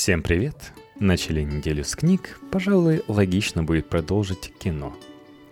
Всем привет! Начали неделю с книг, пожалуй, логично будет продолжить кино.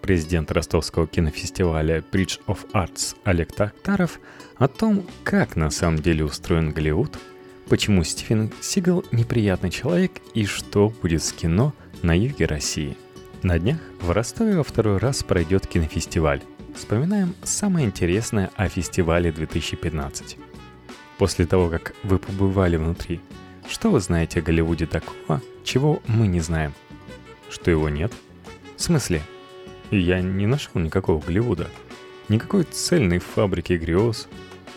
Президент ростовского кинофестиваля Bridge of Arts Олег Тактаров о том, как на самом деле устроен Голливуд, почему Стивен Сигал неприятный человек и что будет с кино на юге России. На днях в Ростове во второй раз пройдет кинофестиваль. Вспоминаем самое интересное о фестивале 2015. После того, как вы побывали внутри – что вы знаете о Голливуде такого, чего мы не знаем? Что его нет? В смысле? Я не нашел никакого Голливуда. Никакой цельной фабрики грез.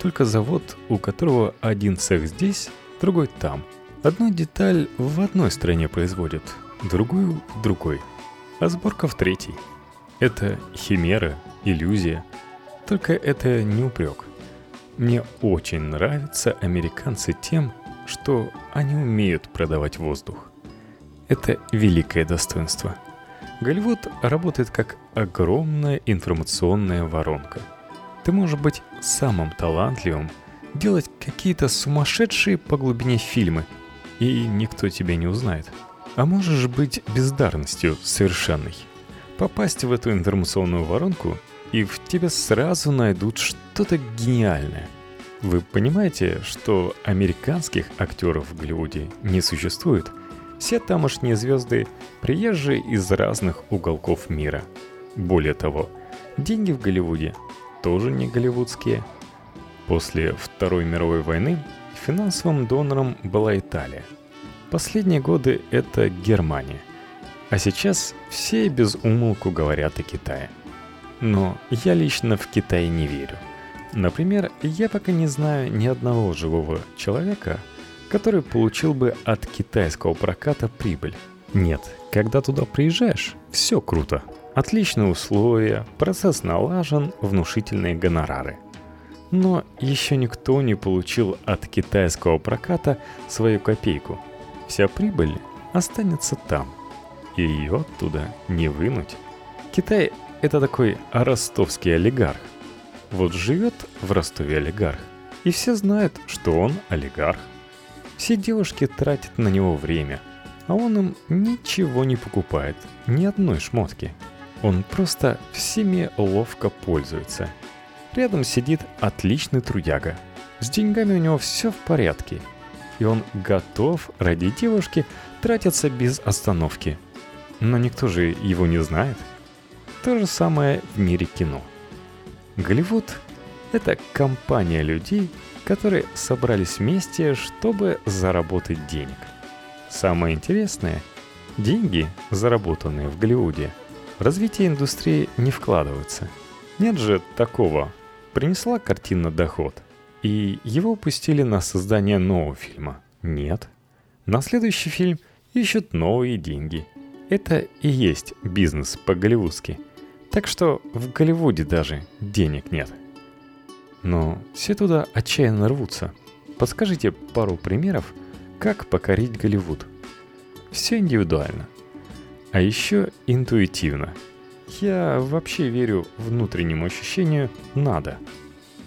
Только завод, у которого один цех здесь, другой там. Одну деталь в одной стране производят, другую в другой. А сборка в третьей. Это химера, иллюзия. Только это не упрек. Мне очень нравятся американцы тем, что они умеют продавать воздух. Это великое достоинство. Голливуд работает как огромная информационная воронка. Ты можешь быть самым талантливым, делать какие-то сумасшедшие по глубине фильмы, и никто тебя не узнает. А можешь быть бездарностью совершенной. Попасть в эту информационную воронку, и в тебе сразу найдут что-то гениальное – вы понимаете, что американских актеров в Голливуде не существует? Все тамошние звезды – приезжие из разных уголков мира. Более того, деньги в Голливуде тоже не голливудские. После Второй мировой войны финансовым донором была Италия. Последние годы это Германия. А сейчас все без умолку говорят о Китае. Но я лично в Китай не верю – Например, я пока не знаю ни одного живого человека, который получил бы от китайского проката прибыль. Нет, когда туда приезжаешь, все круто. Отличные условия, процесс налажен, внушительные гонорары. Но еще никто не получил от китайского проката свою копейку. Вся прибыль останется там. И ее оттуда не вынуть. Китай — это такой ростовский олигарх. Вот живет в Ростове олигарх, и все знают, что он олигарх. Все девушки тратят на него время, а он им ничего не покупает, ни одной шмотки. Он просто всеми ловко пользуется. Рядом сидит отличный трудяга. С деньгами у него все в порядке. И он готов ради девушки тратиться без остановки. Но никто же его не знает. То же самое в мире кино. Голливуд — это компания людей, которые собрались вместе, чтобы заработать денег. Самое интересное — деньги, заработанные в Голливуде, в развитие индустрии не вкладываются. Нет же такого. Принесла картина доход, и его упустили на создание нового фильма. Нет. На следующий фильм ищут новые деньги. Это и есть бизнес по-голливудски — так что в Голливуде даже денег нет. Но все туда отчаянно рвутся. Подскажите пару примеров, как покорить Голливуд. Все индивидуально. А еще интуитивно. Я вообще верю внутреннему ощущению «надо».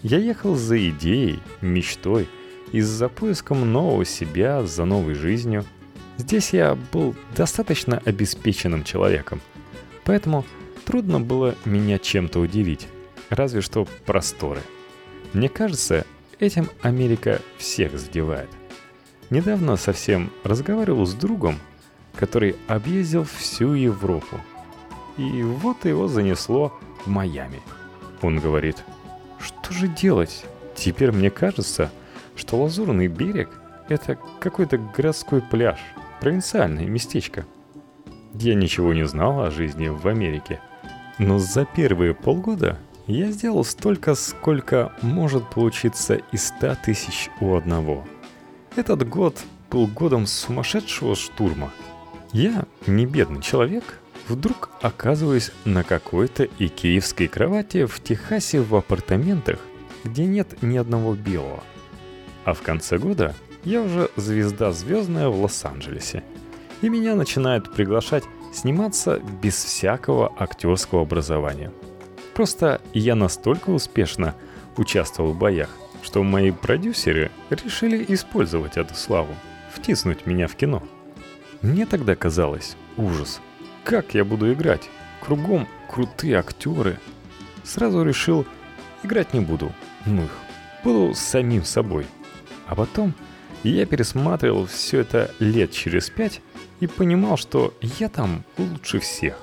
Я ехал за идеей, мечтой и за поиском нового себя, за новой жизнью. Здесь я был достаточно обеспеченным человеком. Поэтому Трудно было меня чем-то удивить, разве что просторы. Мне кажется, этим Америка всех задевает. Недавно совсем разговаривал с другом, который объездил всю Европу. И вот его занесло в Майами. Он говорит, что же делать? Теперь мне кажется, что Лазурный берег — это какой-то городской пляж, провинциальное местечко. Я ничего не знал о жизни в Америке — но за первые полгода я сделал столько, сколько может получиться из 100 тысяч у одного. Этот год был годом сумасшедшего штурма. Я, не бедный человек, вдруг оказываюсь на какой-то икеевской кровати в Техасе в апартаментах, где нет ни одного белого. А в конце года я уже звезда звездная в Лос-Анджелесе. И меня начинают приглашать сниматься без всякого актерского образования. Просто я настолько успешно участвовал в боях, что мои продюсеры решили использовать эту славу. Втиснуть меня в кино. Мне тогда казалось, ужас, как я буду играть? Кругом крутые актеры. Сразу решил, играть не буду, ну их, буду самим собой. А потом я пересматривал все это лет через пять и понимал, что я там лучше всех.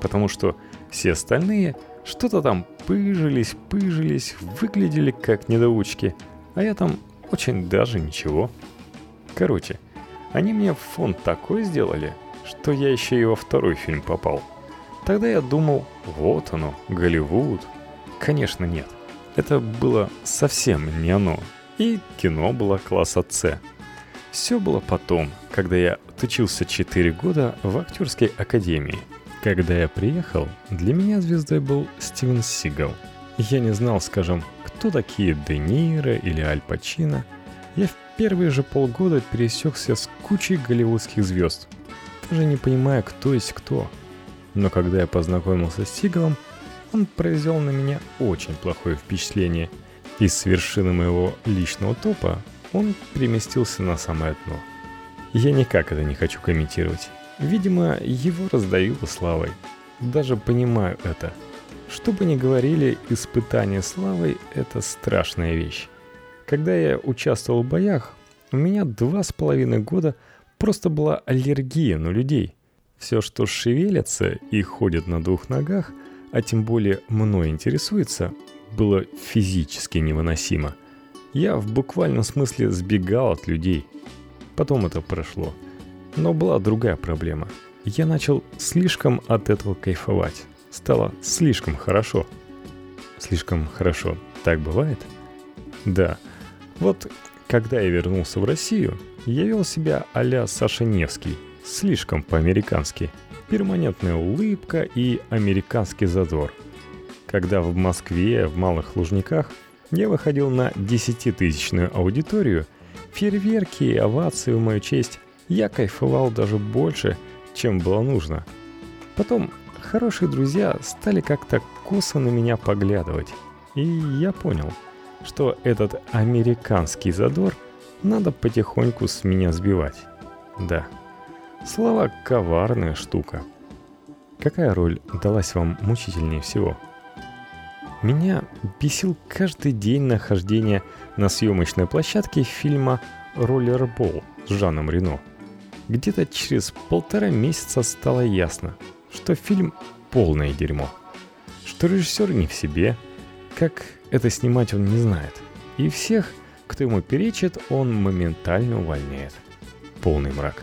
Потому что все остальные что-то там пыжились, пыжились, выглядели как недоучки, а я там очень даже ничего. Короче, они мне фон такой сделали, что я еще и во второй фильм попал. Тогда я думал, вот оно, Голливуд. Конечно, нет. Это было совсем не оно. И кино было класса С. Все было потом, когда я учился 4 года в актерской академии. Когда я приехал, для меня звездой был Стивен Сигал. Я не знал, скажем, кто такие Де Ниро или Аль Пачино. Я в первые же полгода пересекся с кучей голливудских звезд, даже не понимая, кто есть кто. Но когда я познакомился с Сигалом, он произвел на меня очень плохое впечатление. И с вершины моего личного топа он переместился на самое дно. Я никак это не хочу комментировать. Видимо, его раздавило славой. Даже понимаю это. Что бы ни говорили, испытание славой – это страшная вещь. Когда я участвовал в боях, у меня два с половиной года просто была аллергия на людей. Все, что шевелится и ходит на двух ногах, а тем более мной интересуется, было физически невыносимо. Я в буквальном смысле сбегал от людей. Потом это прошло. Но была другая проблема. Я начал слишком от этого кайфовать. Стало слишком хорошо. Слишком хорошо. Так бывает? Да. Вот когда я вернулся в Россию, я вел себя а-ля Саша Невский. Слишком по-американски. Перманентная улыбка и американский задор. Когда в Москве, в Малых Лужниках, я выходил на десятитысячную аудиторию, фейерверки и овации в мою честь, я кайфовал даже больше, чем было нужно. Потом хорошие друзья стали как-то косо на меня поглядывать. И я понял – что этот американский задор надо потихоньку с меня сбивать. Да, слова коварная штука. Какая роль далась вам мучительнее всего? Меня бесил каждый день нахождения на съемочной площадке фильма «Роллербол» с Жаном Рено. Где-то через полтора месяца стало ясно, что фильм полное дерьмо. Что режиссер не в себе, как это снимать он не знает. И всех, кто ему перечит, он моментально увольняет. Полный мрак.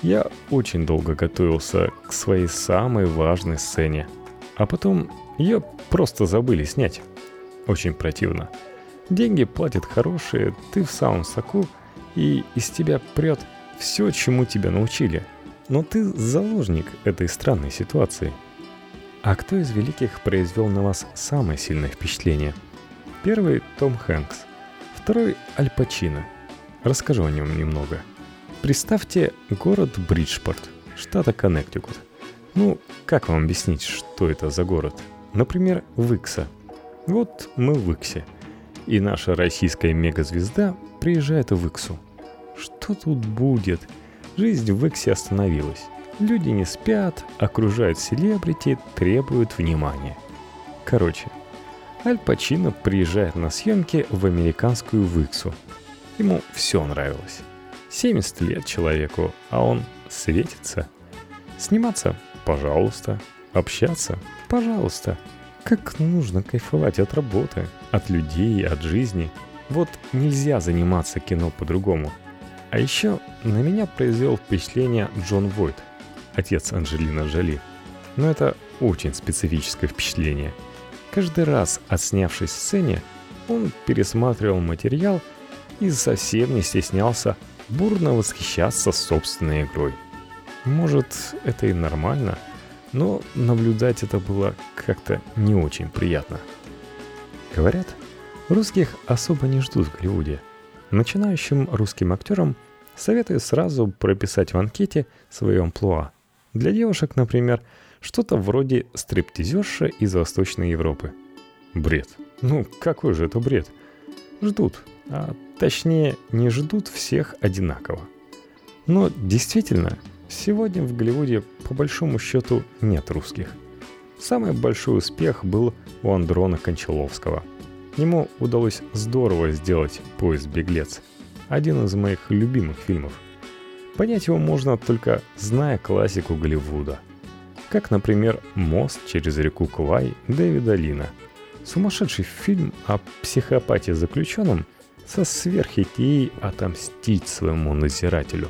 Я очень долго готовился к своей самой важной сцене. А потом ее просто забыли снять. Очень противно. Деньги платят хорошие, ты в самом соку, и из тебя прет все, чему тебя научили. Но ты заложник этой странной ситуации. А кто из великих произвел на вас самое сильное впечатление – Первый – Том Хэнкс. Второй – Аль Пачино. Расскажу о нем немного. Представьте город Бриджпорт, штата Коннектикут. Ну, как вам объяснить, что это за город? Например, Викса. Вот мы в Виксе. И наша российская мегазвезда приезжает в Иксу. Что тут будет? Жизнь в Иксе остановилась. Люди не спят, окружают селебрити, требуют внимания. Короче, Аль Пачино приезжает на съемки в американскую Виксу. Ему все нравилось. 70 лет человеку, а он светится. Сниматься – пожалуйста. Общаться – пожалуйста. Как нужно кайфовать от работы, от людей, от жизни. Вот нельзя заниматься кино по-другому. А еще на меня произвел впечатление Джон Войт, отец Анджелина Джоли. Но это очень специфическое впечатление – Каждый раз, отснявшись в сцене, он пересматривал материал и совсем не стеснялся бурно восхищаться собственной игрой. Может, это и нормально, но наблюдать это было как-то не очень приятно. Говорят, русских особо не ждут в Голливуде. Начинающим русским актерам советую сразу прописать в анкете свое амплуа. Для девушек, например, – что-то вроде стриптизерша из Восточной Европы. Бред. Ну, какой же это бред? Ждут. А точнее, не ждут всех одинаково. Но действительно, сегодня в Голливуде по большому счету нет русских. Самый большой успех был у Андрона Кончаловского. Ему удалось здорово сделать «Поезд беглец», один из моих любимых фильмов. Понять его можно только зная классику Голливуда. Как, например, «Мост через реку Квай» Дэвида Лина. Сумасшедший фильм о психопате заключенном со сверхидеей отомстить своему назирателю.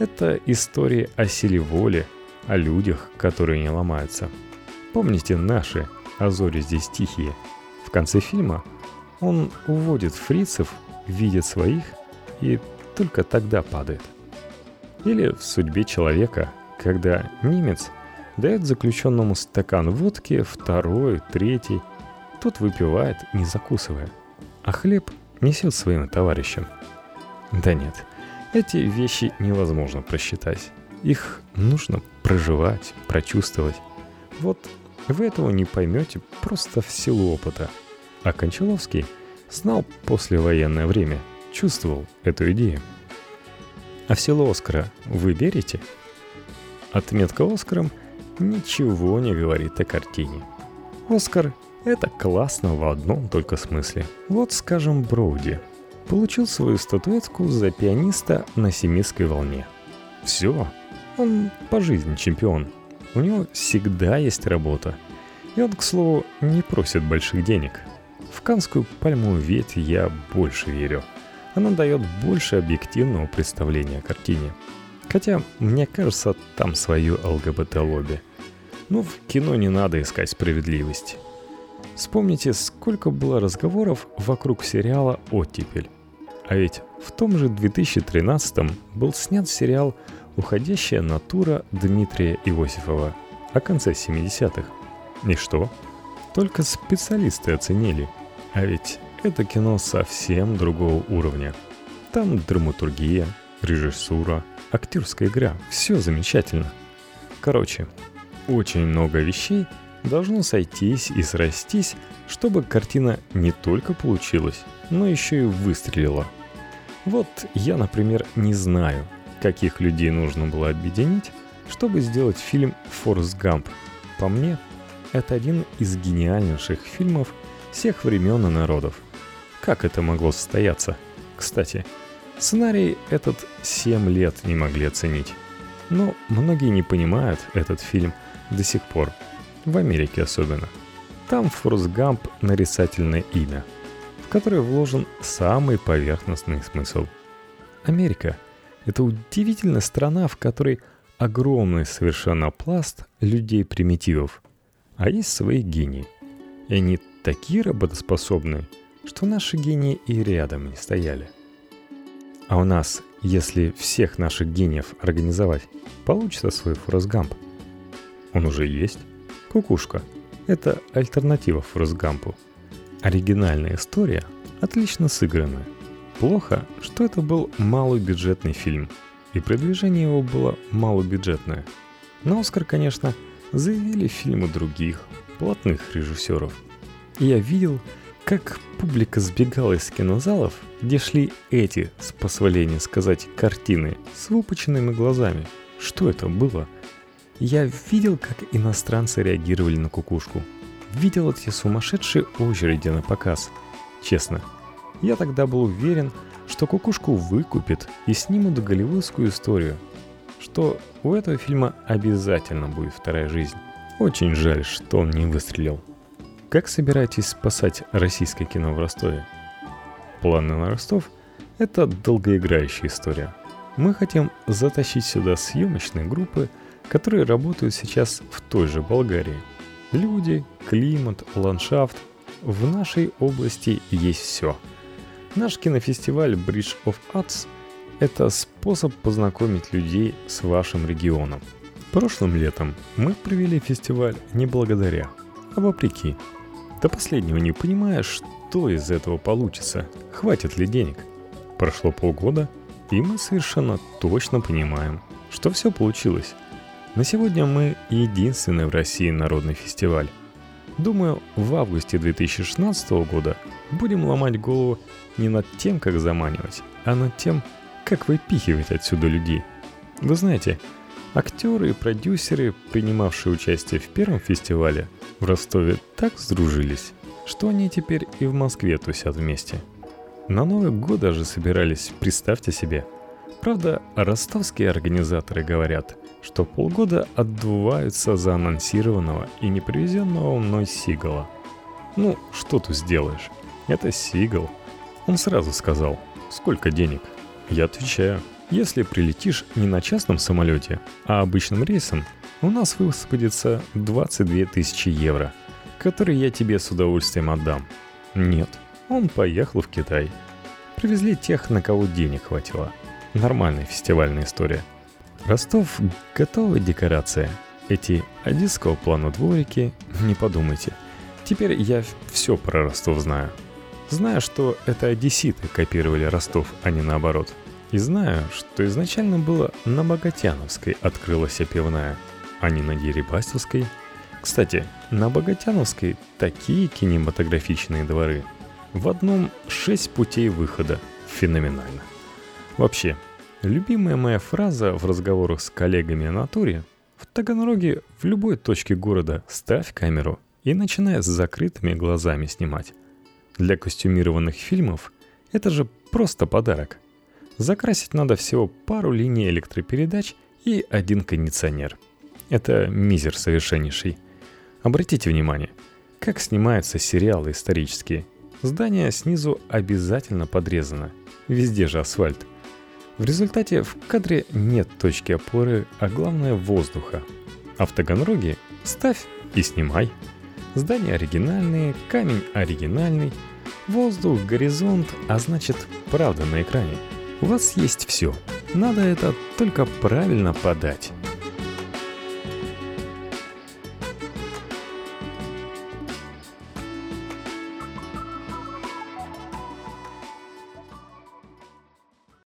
Это история о силе воли, о людях, которые не ломаются. Помните наши «А зори здесь тихие»? В конце фильма он уводит фрицев, видит своих и только тогда падает – или в судьбе человека, когда немец дает заключенному стакан водки, второй, третий, тот выпивает, не закусывая, а хлеб несет своим товарищам. Да нет, эти вещи невозможно просчитать. Их нужно проживать, прочувствовать. Вот вы этого не поймете просто в силу опыта. А Кончаловский знал послевоенное время, чувствовал эту идею. А в село Оскара вы верите? Отметка Оскаром ничего не говорит о картине. Оскар — это классно в одном только смысле. Вот, скажем, Броуди получил свою статуэтку за пианиста на семистской волне. Все, он по жизни чемпион. У него всегда есть работа. И он, к слову, не просит больших денег. В канскую пальмовую ветвь я больше верю — она дает больше объективного представления о картине. Хотя, мне кажется, там свое ЛГБТ-лобби. Но в кино не надо искать справедливости. Вспомните, сколько было разговоров вокруг сериала «Оттепель». А ведь в том же 2013 был снят сериал «Уходящая натура» Дмитрия Иосифова о конце 70-х. И что? Только специалисты оценили. А ведь это кино совсем другого уровня. Там драматургия, режиссура, актерская игра. Все замечательно. Короче, очень много вещей должно сойтись и срастись, чтобы картина не только получилась, но еще и выстрелила. Вот я, например, не знаю, каких людей нужно было объединить, чтобы сделать фильм «Форс Гамп». По мне, это один из гениальнейших фильмов всех времен и народов – как это могло состояться? Кстати, сценарий этот 7 лет не могли оценить. Но многие не понимают этот фильм до сих пор. В Америке особенно. Там Форс Гамп нарисательное имя, которое вложен самый поверхностный смысл. Америка — это удивительная страна, в которой огромный совершенно пласт людей-примитивов, а есть свои гении. И они такие работоспособные — что наши гении и рядом не стояли. А у нас, если всех наших гениев организовать, получится свой Форрестгамп. Он уже есть. Кукушка. Это альтернатива Форрестгампу. Оригинальная история, отлично сыгранная. Плохо, что это был малобюджетный фильм, и продвижение его было малобюджетное. На Оскар, конечно, заявили фильмы других, платных режиссеров. И я видел, как публика сбегала из кинозалов, где шли эти, с позволения сказать, картины с выпученными глазами. Что это было? Я видел, как иностранцы реагировали на кукушку. Видел эти сумасшедшие очереди на показ. Честно, я тогда был уверен, что кукушку выкупит и снимут голливудскую историю. Что у этого фильма обязательно будет вторая жизнь. Очень жаль, что он не выстрелил. Как собираетесь спасать российское кино в Ростове? Планы на Ростов – это долгоиграющая история. Мы хотим затащить сюда съемочные группы, которые работают сейчас в той же Болгарии. Люди, климат, ландшафт. В нашей области есть все. Наш кинофестиваль Bridge of Arts – это способ познакомить людей с вашим регионом. Прошлым летом мы провели фестиваль не благодаря, а вопреки – до последнего не понимая, что из этого получится, хватит ли денег. Прошло полгода, и мы совершенно точно понимаем, что все получилось. На сегодня мы единственный в России народный фестиваль. Думаю, в августе 2016 года будем ломать голову не над тем, как заманивать, а над тем, как выпихивать отсюда людей. Вы знаете, актеры и продюсеры, принимавшие участие в первом фестивале в Ростове, так сдружились, что они теперь и в Москве тусят вместе. На Новый год даже собирались, представьте себе. Правда, ростовские организаторы говорят, что полгода отдуваются за анонсированного и не привезенного мной Сигала. Ну, что тут сделаешь? Это Сигал. Он сразу сказал, сколько денег? Я отвечаю, если прилетишь не на частном самолете, а обычным рейсом, у нас высвободится 22 тысячи евро, которые я тебе с удовольствием отдам. Нет, он поехал в Китай. Привезли тех, на кого денег хватило. Нормальная фестивальная история. Ростов — готовая декорация. Эти одесского плана дворики, не подумайте. Теперь я все про Ростов знаю. Знаю, что это одесситы копировали Ростов, а не наоборот. И знаю, что изначально было на Богатяновской открылась пивная, а не на Дерибастовской. Кстати, на Богатяновской такие кинематографичные дворы. В одном шесть путей выхода. Феноменально. Вообще, любимая моя фраза в разговорах с коллегами о натуре в Таганроге в любой точке города ставь камеру и начинай с закрытыми глазами снимать. Для костюмированных фильмов это же просто подарок. Закрасить надо всего пару линий электропередач и один кондиционер. Это мизер совершеннейший. Обратите внимание, как снимаются сериалы исторические. Здание снизу обязательно подрезано. Везде же асфальт. В результате в кадре нет точки опоры, а главное воздуха. А в Таганроге ставь и снимай. Здания оригинальные, камень оригинальный, воздух, горизонт, а значит правда на экране – у вас есть все. Надо это только правильно подать.